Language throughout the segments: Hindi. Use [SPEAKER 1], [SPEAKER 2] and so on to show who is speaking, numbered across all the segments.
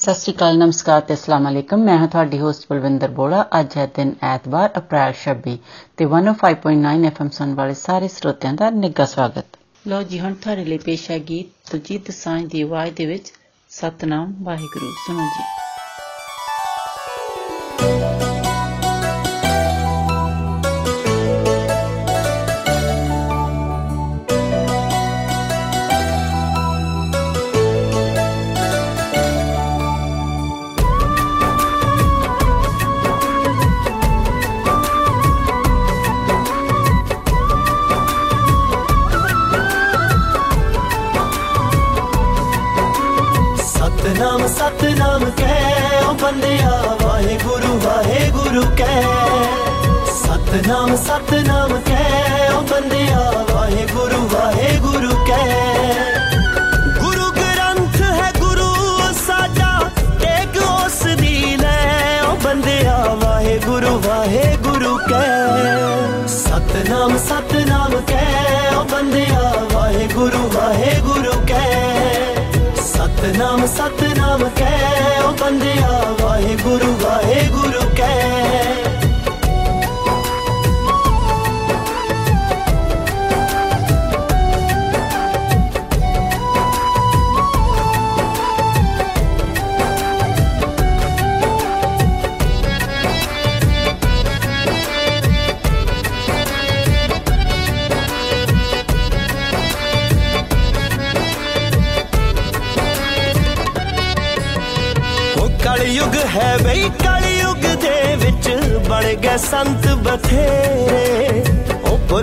[SPEAKER 1] ਸਤਿ ਸ਼੍ਰੀ ਅਕਾਲ, ਨਮਸਕਾਰ ਤੇ ਅਸਲਾਮ ਅਲੈਕਮ। ਮੈਂ ਹਾਂ ਤੁਹਾਡੀ ਹੋਸਟ ਬਲਵਿੰਦਰ ਬੋੜਾ। ਅੱਜ ਹੈ ਦਿਨ ਐਤਵਾਰ, ਅਪ੍ਰੈਲ 26 ਤੇ 105.9 ਐਫਐਮ ਸੁਣ ਵਾਲੇ ਸਾਰੇ ਸਰੋਤਿਆਂ ਦਾ ਨਿੱਘਾ ਸਵਾਗਤ। ਲੋ ਜੀ, ਹੁਣ ਤੁਹਾਡੇ ਲਈ ਪੇਸ਼ ਹੈ ਗੀਤ ਤੁਜੀਤ ਸਾਂਝ ਦੀ ਆਵਾਜ਼ ਦੇ ਵਿੱਚ। ਸਤਨਾਮ ਵਾਹਿਗੁਰੂ। ਸੁਣੋ ਜੀ।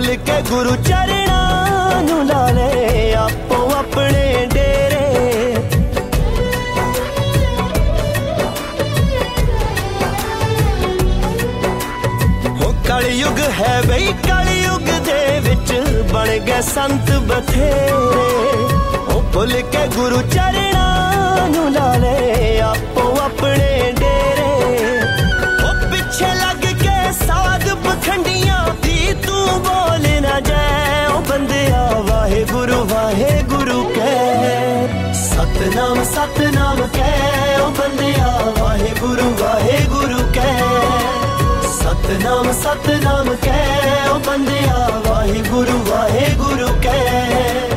[SPEAKER 2] ਉਹ ਭੁੱਲ ਕੇ ਗੁਰੂ ਚਰਣਾ ਨੂੰ ਲਾ ਲੈ ਆਪੋ ਆਪਣੇ ਡੇਰੇ। ਉਹ ਕਲਯੁਗ ਹੈ ਬਈ, ਕਲਯੁਗ ਦੇ ਵਿੱਚ ਬਣ ਗਏ ਸੰਤ ਬਥੇਰੇ। ਉਹ ਭੁੱਲ ਕੇ ਗੁਰੂ ਚਰਣਾ ਨੂੰ ਲਾ ਲੈ ਆਪੋ ਆਪਣੇ ਜਾਏ ਉਹ ਬੰਦਿਆ ਵਾਹਿਗੁਰੂ ਵਾਹਿਗੁਰੂ ਕਹਿ ਸਤਨਾਮ ਸਤਨਾਮ ਕਹਿ ਉਹ ਬੰਦਿਆ ਵਾਹਿਗੁਰੂ ਵਾਹਿਗੁਰੂ ਕਹਿ ਸਤਨਾਮ ਸਤਨਾਮ ਕਹਿ ਉਹ ਬੰਦਿਆ ਵਾਹਿਗੁਰੂ ਵਾਹਿਗੁਰੂ ਕਹਿ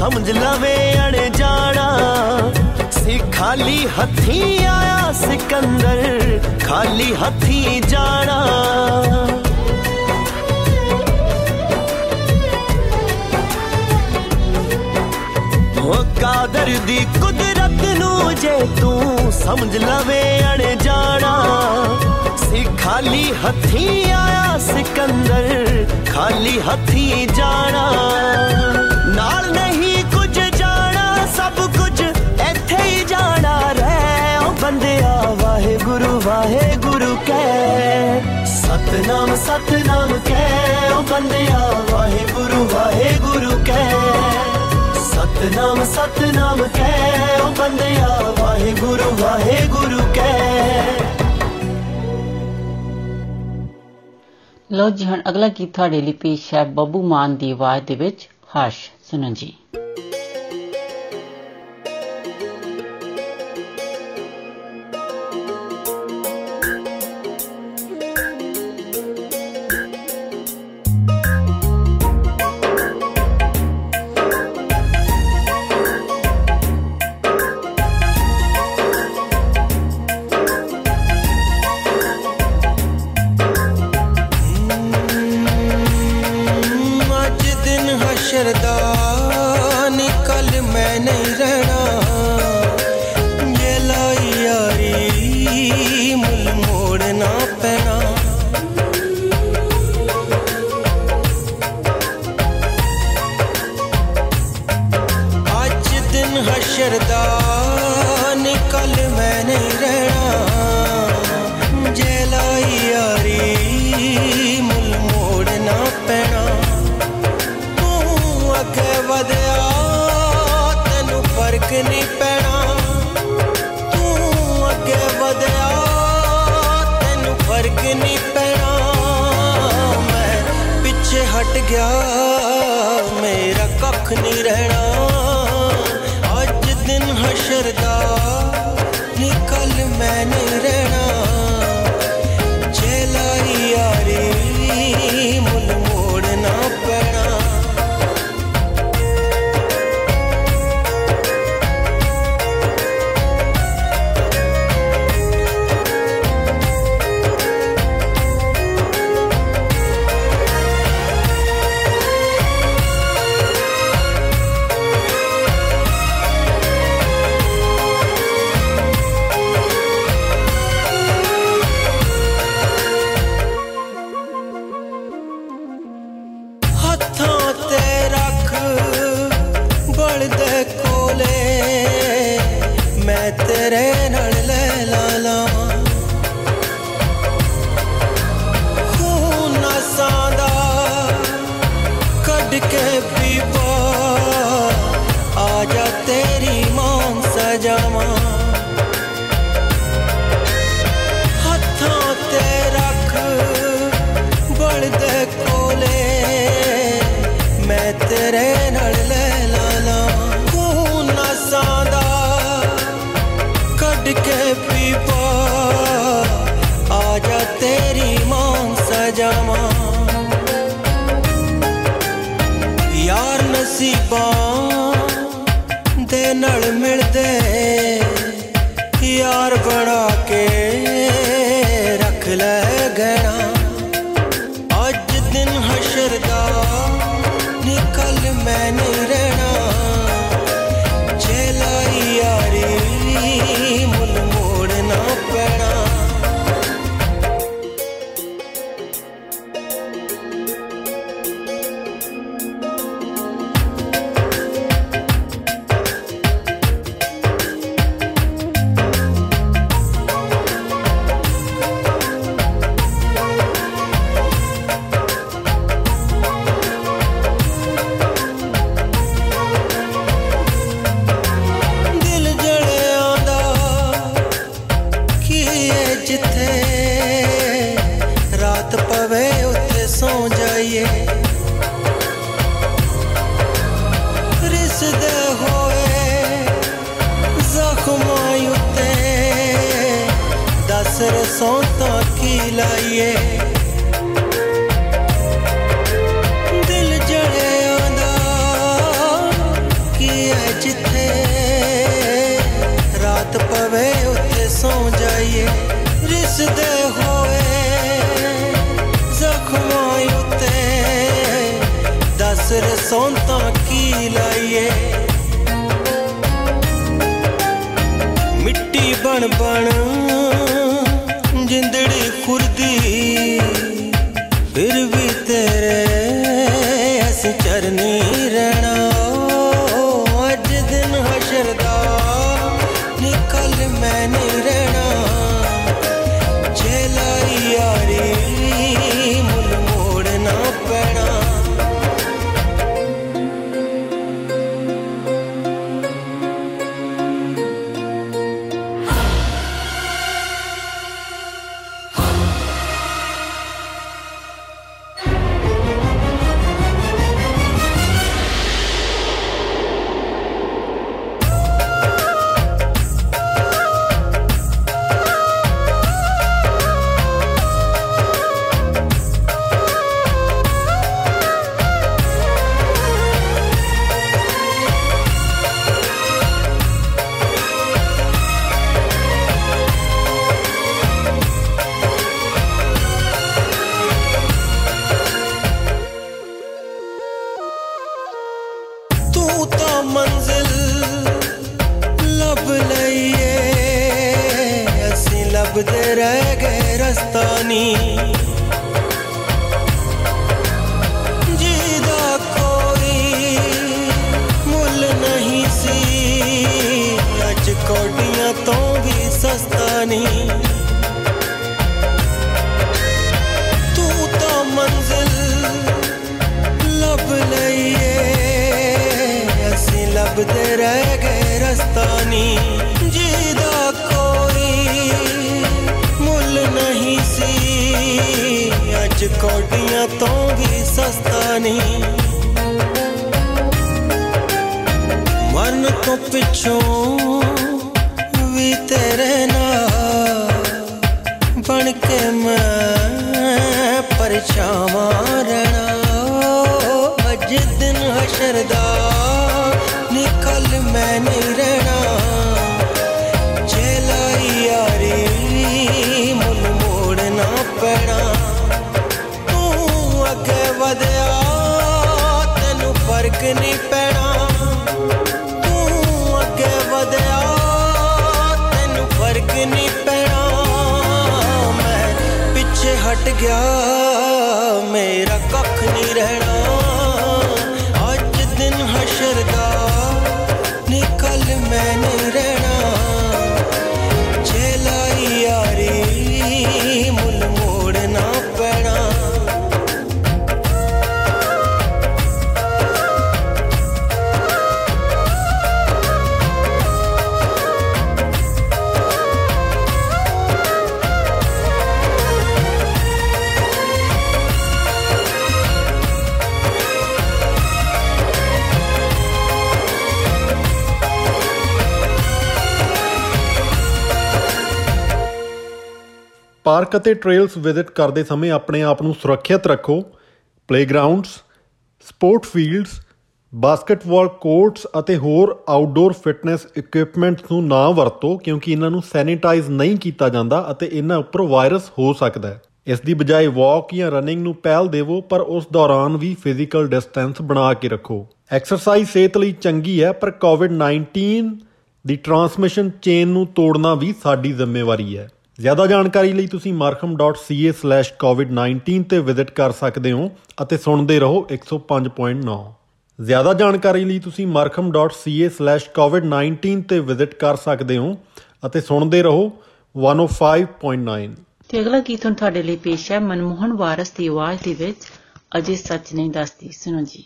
[SPEAKER 2] ਸਮਝ ਲਵੇ ਅਣਜਾਣਾ ਸੀ ਖਾਲੀ ਹੱਥੀਂ ਆਇਆ ਸਿਕੰਦਰ ਖਾਲੀ ਹੱਥੀਂ ਜਾਣਾ ਉਹ ਕਾਦਰ ਦੀ ਕੁਦਰਤ ਨੂੰ ਜੇ ਤੂੰ ਸਮਝ ਲਵੇ ਅਣਜਾਣਾ ਸੀ ਖਾਲੀ ਹੱਥੀਂ ਆਇਆ ਸਿਕੰਦਰ ਖਾਲੀ ਹੱਥੀਂ ਜਾਣਾ ਨਾਲ ਨਹੀਂ ਵਾਹਿਗੁਰੂ ਵਾਹਿਗੁਰੂ ਕਹਿ ਸਤਨਾਮ ਸਤਨਾਮ ਕਹਿ ਓ ਬੰਦਿਆ ਵਾਹਿਗੁਰੂ ਵਾਹਿਗੁਰੂ ਕਹਿ ਸਤਨਾਮ ਸਤਨਾਮ ਕਹਿ ਓ ਬੰਦਿਆ
[SPEAKER 3] ਵਾਹਿਗੁਰੂ ਵਾਹਿਗੁਰੂ ਕਹਿ
[SPEAKER 4] ਲੋ ਜੀ, ਹਣ ਅਗਲਾ ਗੀਤ ਤੁਹਾਡੇ ਲਈ ਪੇਸ਼ ਹੈ ਬੱਬੂ ਮਾਨ ਦੀ ਆਵਾਜ਼ ਦੇ ਵਿੱਚ, ਹਰਸ਼ ਸੁਣੋ ਜੀ ਜਾਵਾਂ ਹੱਥਾਂ ਤੇ ਰੱਖ ਬਲਦੇ ਕੋਲੇ ਮੈਂ ਤੇਰੇ ਨਾਲ ਲੈ ਲਾਲਾ ਤੂੰ ਨਸਾਂ ਦਾ ਕੱਢ ਕੇ ਪੀਪਾ ਆ ਜਾ ਤੇਰੀ ਮਾਂ ਸਜਾਵਾਂ ਯਾਰ ਨਸੀਬਾਂ ਦੇ ਨਾਲ ਮਿਲਦੇ amor color ਨੱਚਦੇ ਹੋਏ ਜ਼ਖਮਾਂ ਉੱਤੇ ਦੱਸ ਰਸੋਂ ਤਾਂ ਕੀ ਲਾਈਏ ਮਿੱਟੀ ਬਣ ਬਣ ਸੀ ਅੱਜ ਕੋਡੀਆਂ ਤੋਂ ਵੀ ਸਸਤਾ ਨਹੀਂ। ਮਨ ਤੋਂ ਪਿੱਛੋਂ ਵੀ ਤੇਰੇ ਨਾਲ ਬਣ ਕੇ ਮੈਂ ਪਰਛਾਵਾਂ ਰਹਿਣਾ। ਅੱਜ ਦਿਨ ਹਸ਼ਰ ਦਾ ਨਿਕਲ ਮੈਂ ਫ਼ਰਕ ਨਹੀਂ ਪੈਣਾ। ਤੂੰ ਅੱਗੇ ਵਧਿਆ, ਤੈਨੂੰ ਫ਼ਰਕ ਨਹੀਂ ਪੈਣਾ। ਮੈਂ ਪਿੱਛੇ ਹਟ ਗਿਆ, ਮੇਰਾ
[SPEAKER 5] ਪਾਰਕ ਅਤੇ ਟ੍ਰੇਲਸ ਵਿਜ਼ਿਟ ਕਰਦੇ ਸਮੇਂ ਆਪਣੇ ਆਪ ਨੂੰ ਸੁਰੱਖਿਅਤ ਰੱਖੋ। Playgrounds sport fields basketball courts ਅਤੇ ਹੋਰ ਆਊਟਡੋਰ ਫਿਟਨੈਸ ਇਕਵਿਪਮੈਂਟਸ ਨੂੰ ਨਾ ਵਰਤੋ ਕਿਉਂਕਿ ਇਹਨਾਂ ਨੂੰ ਸੈਨੀਟਾਈਜ਼ ਨਹੀਂ ਕੀਤਾ ਜਾਂਦਾ ਅਤੇ ਇਹਨਾਂ ਉੱਪਰ ਵਾਇਰਸ ਹੋ ਸਕਦਾ ਹੈ। ਇਸ ਦੀ ਬਜਾਏ ਵਾਕ ਜਾਂ ਰਨਿੰਗ ਨੂੰ ਪਹਿਲ ਦੇਵੋ, ਪਰ ਉਸ ਦੌਰਾਨ ਵੀ ਫਿਜ਼ੀਕਲ ਡਿਸਟੈਂਸ ਬਣਾ ਕੇ ਰੱਖੋ। ਐਕਸਰਸਾਈਜ਼ ਸਿਹਤ ਲਈ ਚੰਗੀ ਹੈ, ਪਰ ਕੋਵਿਡ-19 ਦੀ ਟਰਾਂਸਮਿਸ਼ਨ ਚੇਨ ਨੂੰ ਤੋੜਨਾ ਵੀ ਸਾਡੀ ਜ਼ਿੰਮੇਵਾਰੀ ਹੈ। ਜ਼ਿਆਦਾ ਜਾਣਕਾਰੀ ਲਈ ਤੁਸੀਂ markham.ca/covid19 ਤੇ ਵਿਜ਼ਿਟ ਕਰ ਸਕਦੇ ਹੋ ਅਤੇ ਸੁਣਦੇ ਰਹੋ 105.9 ਜ਼ਿਆਦਾ ਜਾਣਕਾਰੀ ਲਈ ਤੁਸੀਂ markham.ca/covid19 ਤੇ ਵਿਜ਼ਿਟ ਕਰ ਸਕਦੇ ਹੋ ਅਤੇ ਸੁਣਦੇ ਰਹੋ 105.9
[SPEAKER 1] ਤੇ ਅਗਲਾ ਗੀਤ ਹੁਣ ਤੁਹਾਡੇ ਲਈ ਪੇਸ਼ ਹੈ ਮਨਮੋਹਨ ਵਾਰਸ ਦੀ ਆਵਾਜ਼ ਦੇ ਵਿੱਚ, ਅਜੇ ਸੱਚ ਨਹੀਂ ਦੱਸਦੀ। ਸੁਣੋ ਜੀ।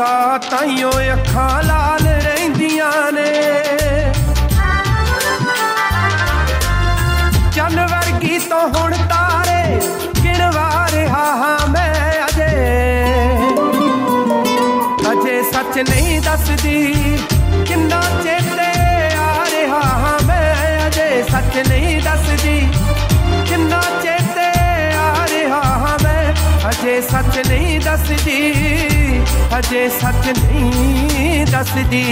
[SPEAKER 6] ਆਉਂਦਾ ਤਾਈਓ ਅੱਖਾਂ ਲਾ ਦੱਸਦੀ ਅਜੇ ਸੱਚ ਨਹੀਂ ਦੱਸਦੀ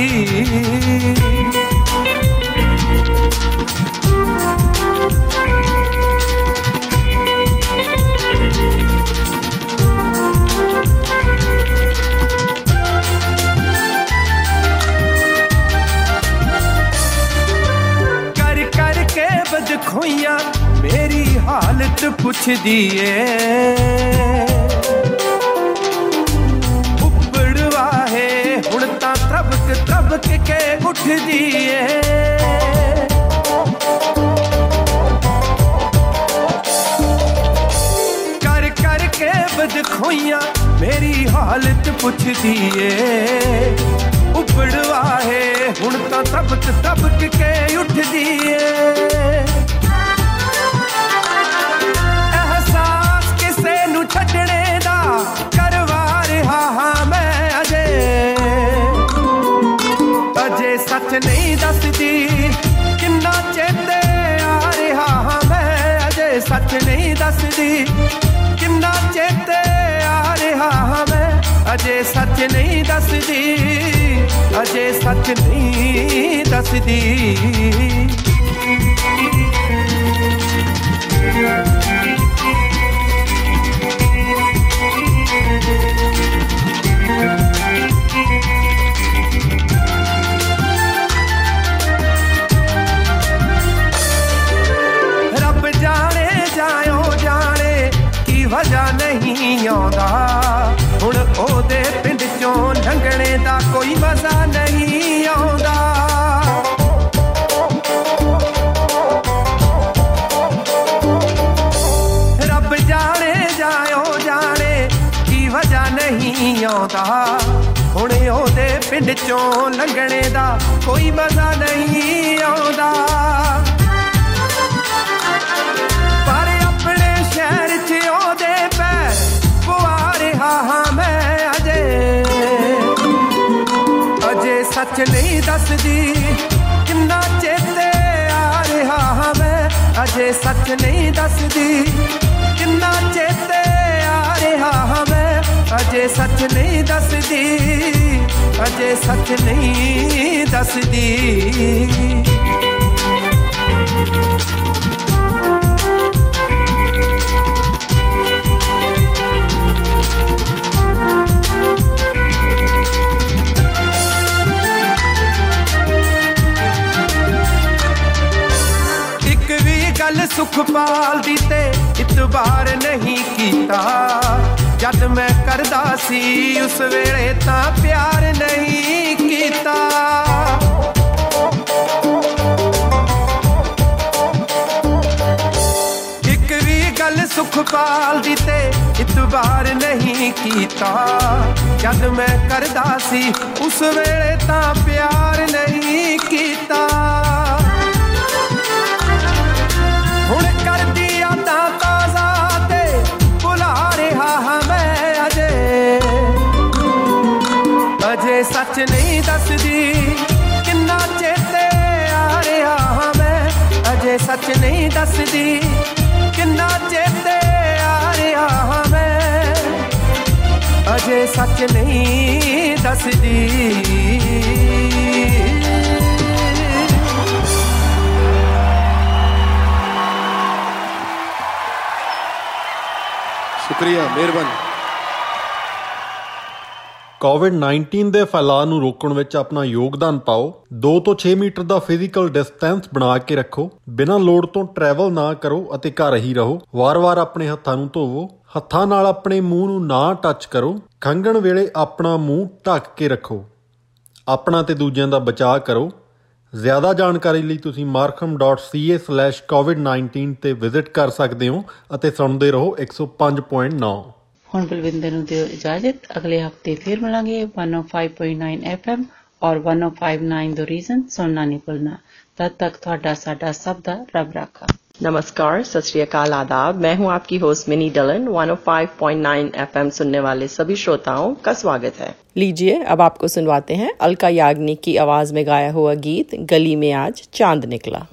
[SPEAKER 6] ਕਰ ਕਰ ਕੇ ਬਦ ਖੋਈਆਂ ਮੇਰੀ ਹਾਲਤ ਪੁੱਛਦੀ ਏ चमक के उठ दिए। कर कर के बदखोइया मेरी हालत पुछ दिए। उपड़वा है हूँ तो तबक तबक के उठ दिए। एहसास किसे नु छड़ने दा करवा रहा हाँ ਨਹੀਂ ਦੱਸਦੀ। ਕਿੰਨਾ ਚੇਤੇ ਆ ਰਿਹਾ ਹਾਂ ਮੈਂ, ਅਜੇ ਸੱਚ ਨਹੀਂ ਦੱਸਦੀ। ਕਿੰਨਾ ਚੇਤੇ ਆ ਰਿਹਾ ਹਾਂ ਮੈਂ, ਅਜੇ ਸੱਚ ਨਹੀਂ ਦੱਸਦੀ। ਅਜੇ ਸੱਚ ਨਹੀਂ ਦੱਸਦੀ। Yeah. ਨਹੀਂ ਆਉਂਦਾ। ਹੁਣ ਉਹਦੇ ਪਿੰਡ ਚੋਂ ਲੰਘਣੇ ਦਾ ਕੋਈ ਮਜ਼ਾ ਨਹੀਂ ਆਉਂਦਾ। ਰੱਬ ਜਾਣੇ ਜਾਇਓ ਜਾਣੇ ਕੀ ਵਜ੍ਹਾ ਨਹੀਂ ਆਉਂਦਾ। ਹੁਣ ਉਹਦੇ ਪਿੰਡ ਚੋਂ ਲੰਘਣੇ ਦਾ ਕੋਈ ਮਜ਼ਾ ਨਹੀਂ ਆਉਂਦਾ। ਅਜੇ ਸੱਚ ਨਹੀਂ ਦੱਸਦੀ ਕਿੰਨਾ ਚੇਤੇ ਆ ਰਿਹਾ ਹਾਂ ਮੈਂ ਅਜੇ ਸੱਚ ਨਹੀਂ ਦੱਸਦੀ ਅਜੇ ਸੱਚ ਨਹੀਂ ਦੱਸਦੀ ਗੱਲ ਸੁਖਪਾਲ ਦੀ ਤੇ ਇਤਬਾਰ ਨਹੀਂ ਕੀਤਾ। ਜਦ ਮੈਂ ਕਰਦਾ ਸੀ, ਉਸ ਵੇਲੇ ਤਾਂ ਪਿਆਰ ਨਹੀਂ ਕੀਤਾ। ਇੱਕ ਵੀ ਗੱਲ ਸੁਖਪਾਲ ਦੀ ਤੇ ਇਤਬਾਰ ਨਹੀਂ ਕੀਤਾ। ਜਦ ਮੈਂ ਕਰਦਾ ਸੀ, ਉਸ ਵੇਲੇ ਤਾਂ ਪਿਆਰ ਨਹੀਂ ਕੀਤਾ। ਨਹੀਂ ਦੱਸਦੀ ਕਿੰਨਾ ਚੇਤੇ ਆ ਰਿਹਾ ਹਾਂ ਮੈਂ ਅਜੇ ਸੱਚ ਨਹੀਂ ਦੱਸਦੀ
[SPEAKER 7] ਸ਼ੁਕਰੀਆ ਮਿਹਰਬਾਨੀ
[SPEAKER 5] ਕੋਵਿਡ-19 ਦੇ ਫੈਲਾਅ ਨੂੰ ਰੋਕਣ ਵਿੱਚ ਆਪਣਾ ਯੋਗਦਾਨ ਪਾਓ। 2 ਤੋਂ 6 ਮੀਟਰ ਦਾ ਫਿਜ਼ੀਕਲ ਡਿਸਟੈਂਸ ਬਣਾ ਕੇ ਰੱਖੋ। ਬਿਨਾਂ ਲੋੜ ਤੋਂ ਟਰੈਵਲ ਨਾ ਕਰੋ ਅਤੇ ਘਰ ਹੀ ਰਹੋ। ਵਾਰ-ਵਾਰ ਆਪਣੇ ਹੱਥਾਂ ਨੂੰ ਧੋਵੋ। ਹੱਥਾਂ ਨਾਲ ਆਪਣੇ ਮੂੰਹ ਨੂੰ ਨਾ ਟੱਚ ਕਰੋ। ਖੰਘਣ ਵੇਲੇ ਆਪਣਾ ਮੂੰਹ ਢੱਕ ਕੇ ਰੱਖੋ। ਆਪਣਾ ਤੇ ਦੂਜਿਆਂ ਦਾ ਬਚਾਅ ਕਰੋ। ਜ਼ਿਆਦਾ ਜਾਣਕਾਰੀ ਲਈ ਤੁਸੀਂ markham.ca/covid19 ਤੇ ਵਿਜ਼ਿਟ ਕਰ ਸਕਦੇ ਹੋ ਅਤੇ ਸੁਣਦੇ ਰਹੋ 105.9
[SPEAKER 1] ਹੁਣ ਬਲਵਿੰਦਰ ਨੂੰ ਦਿਓ ਇਜਾਜ਼ਤ ਅਗਲੇ ਹਫਤੇ ਫਿਰ ਮਿਲਾਂਗੇ 105.9 FM ਔਰ 1059 ਦ ਰੀਜ਼ਨ ਸੁਣਨਾ ਨਹੀਂ ਭੁੱਲਣਾ ਤਦ ਤੱਕ ਤੁਹਾਡਾ ਸਾਡਾ ਸਭ ਦਾ ਰੱਬ ਰਾਖਾ
[SPEAKER 8] नमस्कार सत श्री अकाल आदाब मैं हूं आपकी होस्ट मिनी डलन 105.9 एफएम सुनने वाले सभी श्रोताओं का स्वागत है लीजिए अब आपको सुनवाते हैं अलका याग्निक की आवाज में गाया हुआ गीत गली में आज चांद निकला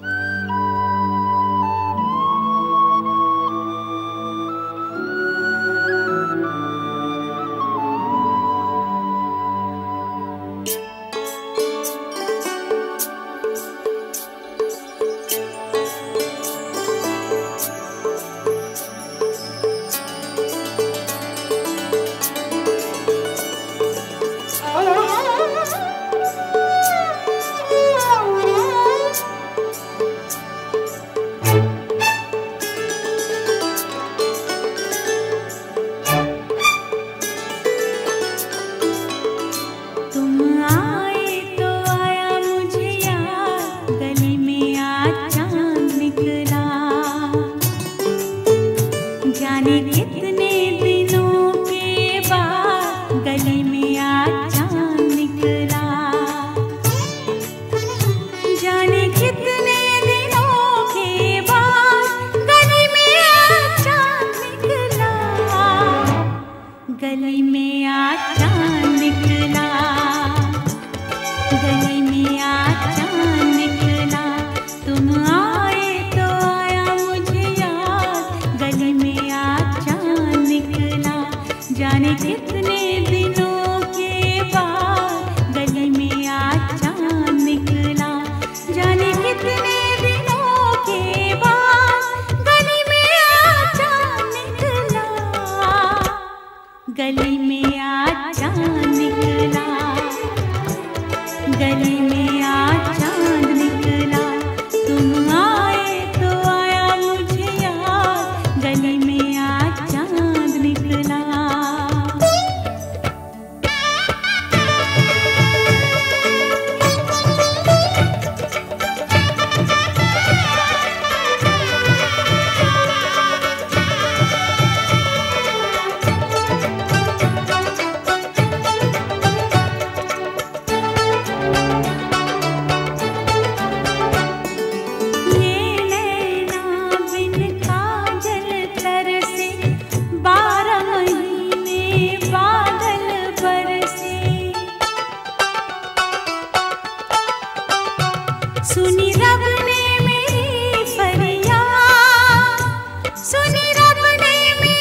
[SPEAKER 9] रब
[SPEAKER 10] ने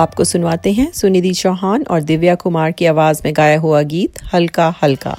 [SPEAKER 10] आपको सुनवाते हैं। सुनिधि चौहान और दिव्या कुमार की आवाज़ में गाया हुआ गीत हल्का हल्का।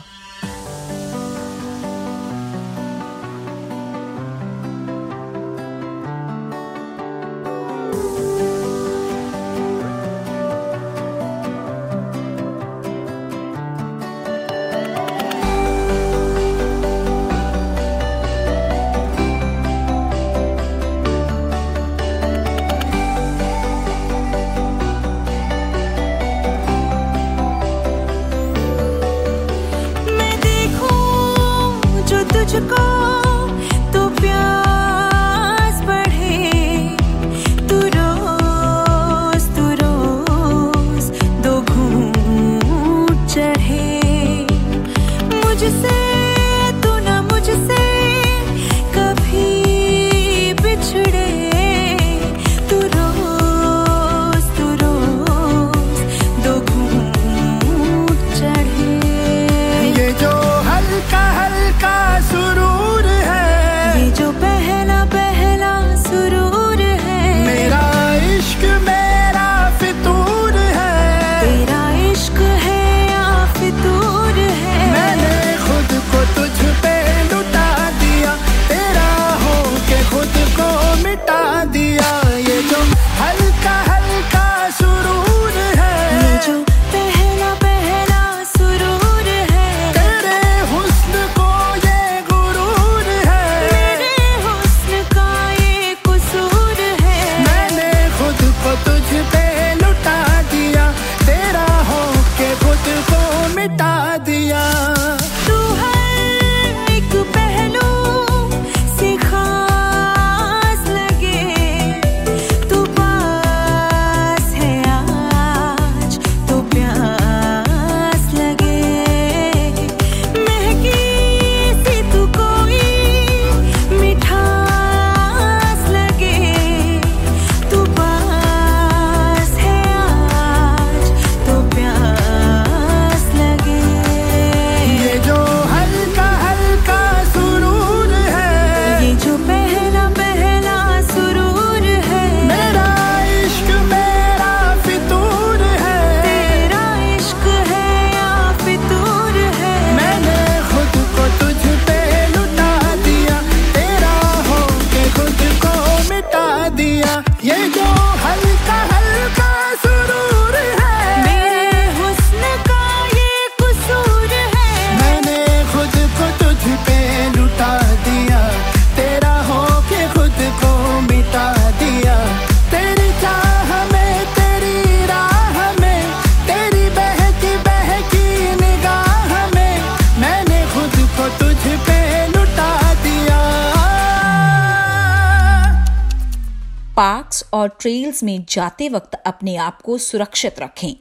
[SPEAKER 11] और ट्रेल्स में जाते वक्त अपने आप को सुरक्षित रखें।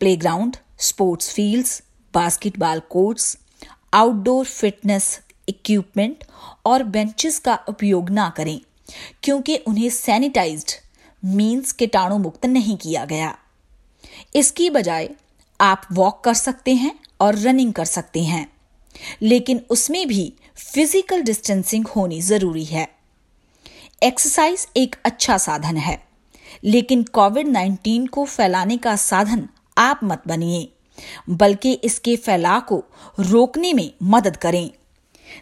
[SPEAKER 11] Playground sports fields basketball courts outdoor fitness equipment और बेंचेस का उपयोग ना करें, क्योंकि उन्हें सैनिटाइज्ड मीन्स कीटाणु मुक्त नहीं किया गया। इसकी बजाय आप वॉक कर सकते हैं और रनिंग कर सकते हैं, लेकिन उसमें भी फ़िज़िकल डिस्टेंसिंग होनी ज़रूरी है। एक्सरसाइज एक अच्छा साधन है। लेकिन कोविड 19 को फैलाने का साधन आप मत बनिए, बल्कि इसके फैलाव को रोकने में मदद करें।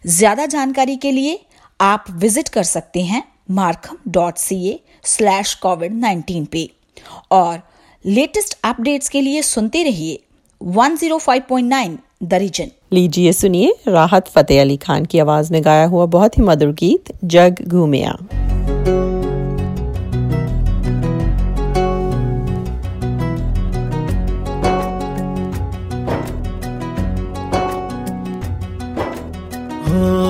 [SPEAKER 11] ज़्यादा जानकारी के लिए आप विज़िट कर सकते हैं Markham dot C A slash covid nineteen पे। और लेटेस्ट अपडेट्स के लिए सुनते रहिए 105.9 द रीजन
[SPEAKER 10] लीजिए सुनिए राहत फतेह अली खान की आवाज़ में गाया हुआ बहुत ही मधुर गीत जग घूमिया।
[SPEAKER 3] ना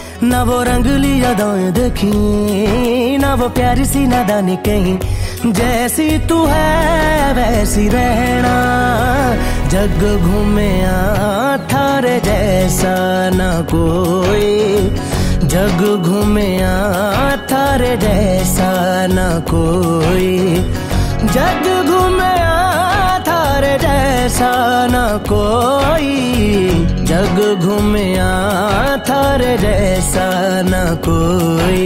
[SPEAKER 3] ना वो रंगली यादाएँ देखी, ना वो प्यारी सी नादानी कहीं। जैसी तू है, वैसी रहना, जग घूमे थारे जैसा ना कोई। जग घूमे थारे जैसा ना कोई। जग घूमे थारे जैसा ना कोई जग घूमया थर जैसा ना कोई।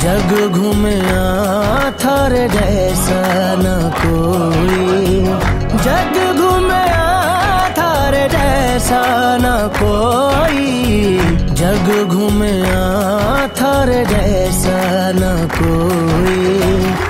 [SPEAKER 3] जग घूमया थारे जैसा न कोई। जग घूमया थारे जैसा न कोई। जग घूमया थारे जैसा न कोई।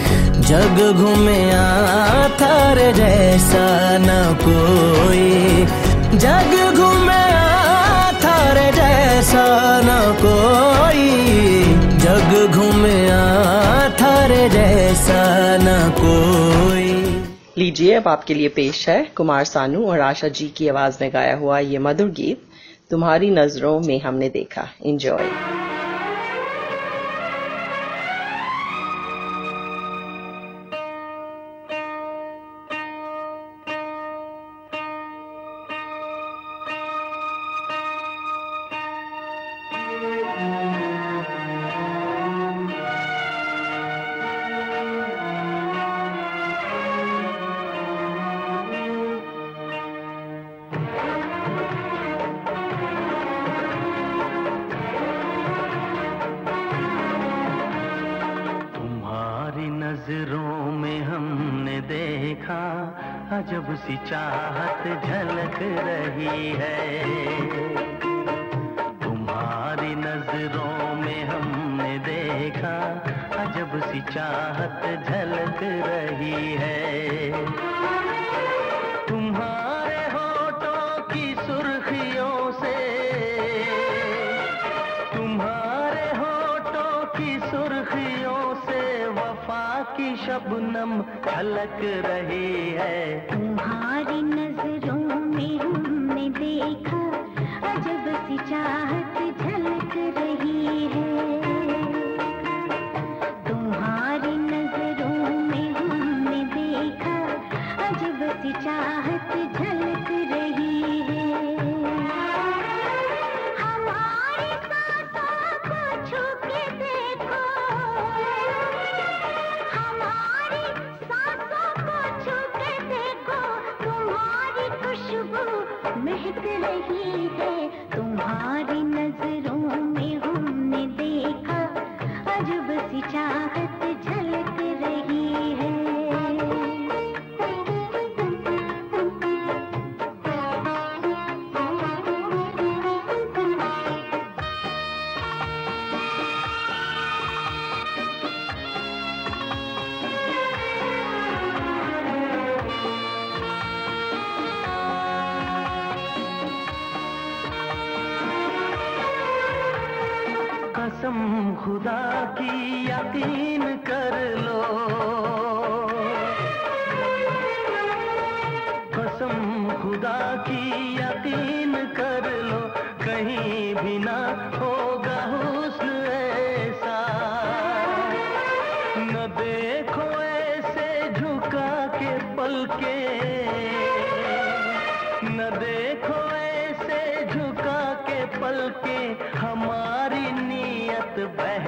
[SPEAKER 3] जग घूमे थारे जैसा न कोई। जग घूमे थारे जैसा न कोई। जग घूमे थारे जैसा न कोई।
[SPEAKER 10] लीजिए, अब आपके लिए पेश है कुमार सानू और आशा जी की आवाज़ में गाया हुआ ये मधुर गीत, तुम्हारी नज़रों में हमने देखा। एंजॉय
[SPEAKER 12] तुम्हारी नज़रों में हमने देखा अजब सी चाहत खुदा की यकीन कर लो।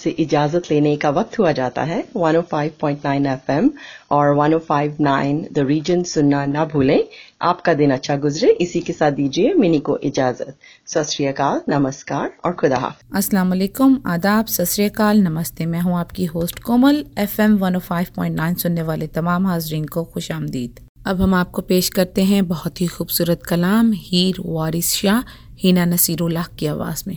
[SPEAKER 13] आपसे इजाज़त लेने का वक्त हुआ जाता है। 105.9 एफएम और 105.9 द रीजन सुनना ना भूलें। आपका दिन अच्छा गुजरे। इसी के साथ दीजिए मिनी को इजाज़त। सत नमस्कार और खुदा
[SPEAKER 14] अस्सलाम वालेकुम आदाब। सत नमस्ते। मैं हूँ आपकी होस्ट कोमल। एफएम 105.9 सुनने वाले तमाम हाजरीन को खुश आमदीद। अब हम आपको पेश करते हैं बहुत ही खूबसूरत कलाम, हीर वारिस शाह, हीना नसीरुल्लाह की आवाज़ में।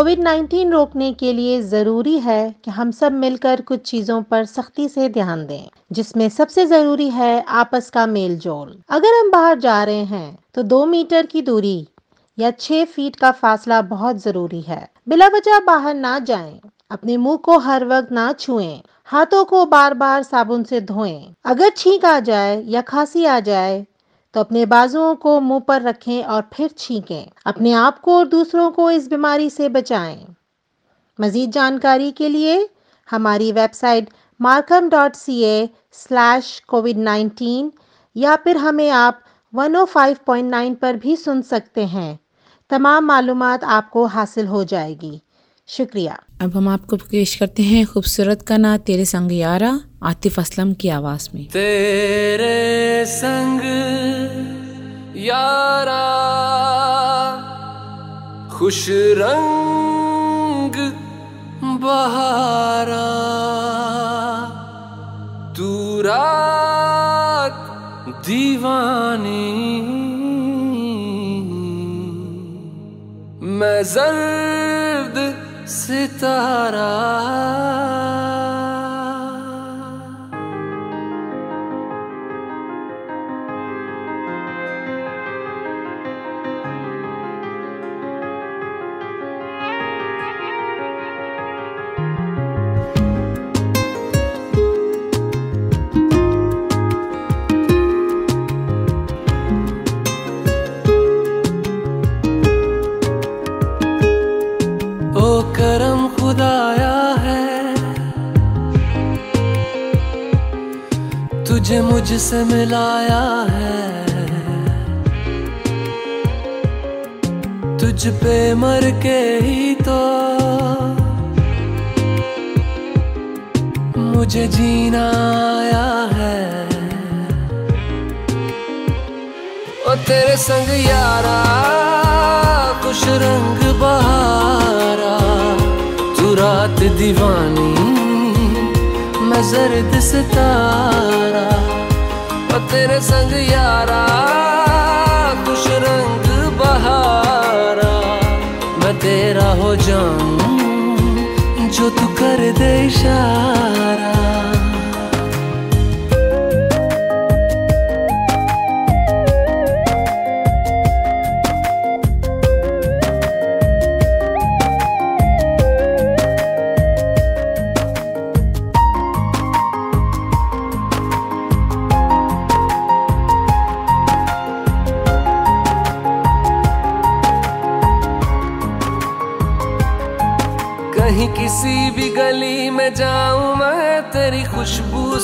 [SPEAKER 15] कोविड 19 रोकने के लिए ज़रूरी है कि हम सब मिलकर कुछ चीज़ों पर सख्ती से ध्यान दें जिसमें सबसे ज़रूरी है आपस का मेल जोल अगर हम बाहर जा रहे हैं तो दो मीटर की दूरी या छह फीट का फासला बहुत ज़रूरी है बिला वजह बाहर ना जाएँ, अपने मुँह को हर वक्त ना छुएँ, हाथों को बार बार साबुन से धोएँ। अगर छींक आ जाए या खांसी आ जाए तो अपने बाजुओं को मुँह पर रखें और फिर छींकें। अपने आप को और दूसरों को इस बीमारी से बचाएँ। मजीद जानकारी के लिए हमारी website Markham dot C A slash covid nineteen या फिर हमें आप 105.9 पर भी सुन सकते हैं। तमाम मालूम आपको हासिल हो जाएगी। शुक्रिया।
[SPEAKER 14] अब हम आपको पेश करते हैं खूबसूरत का ना तेरे संग यारा आतिफ असलम की आवाज़ में।
[SPEAKER 16] तेरे संग यारा खुश रंग बहारा तू रात दीवानी मैं सितारा तुझे मुझसे मिलाया है। तुझ पे मर के ही तो मुझे जीना आया है। ओ तेरे संग यारा जर्द सितारा और तेरे संग यारा कुछ रंग बहारा। मैं तेरा हो जाऊँ, जो तू कर दे इशारा।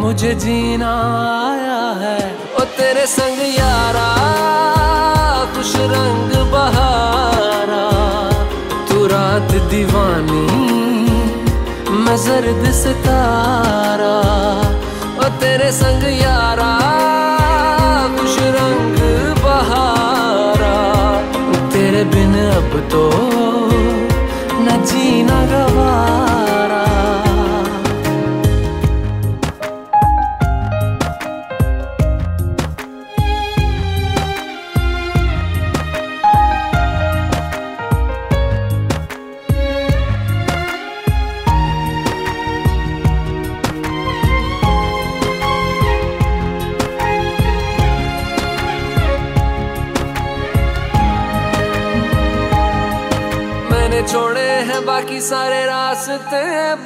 [SPEAKER 16] मुझे जीना आया है। ओ तेरे संग यारा कुछ रंग बहारा। तू रात दीवानी, मैं जर्द सितारा। ओ तेरे संग यारा कुछ रंग बहारा। तेरे बिन अब तो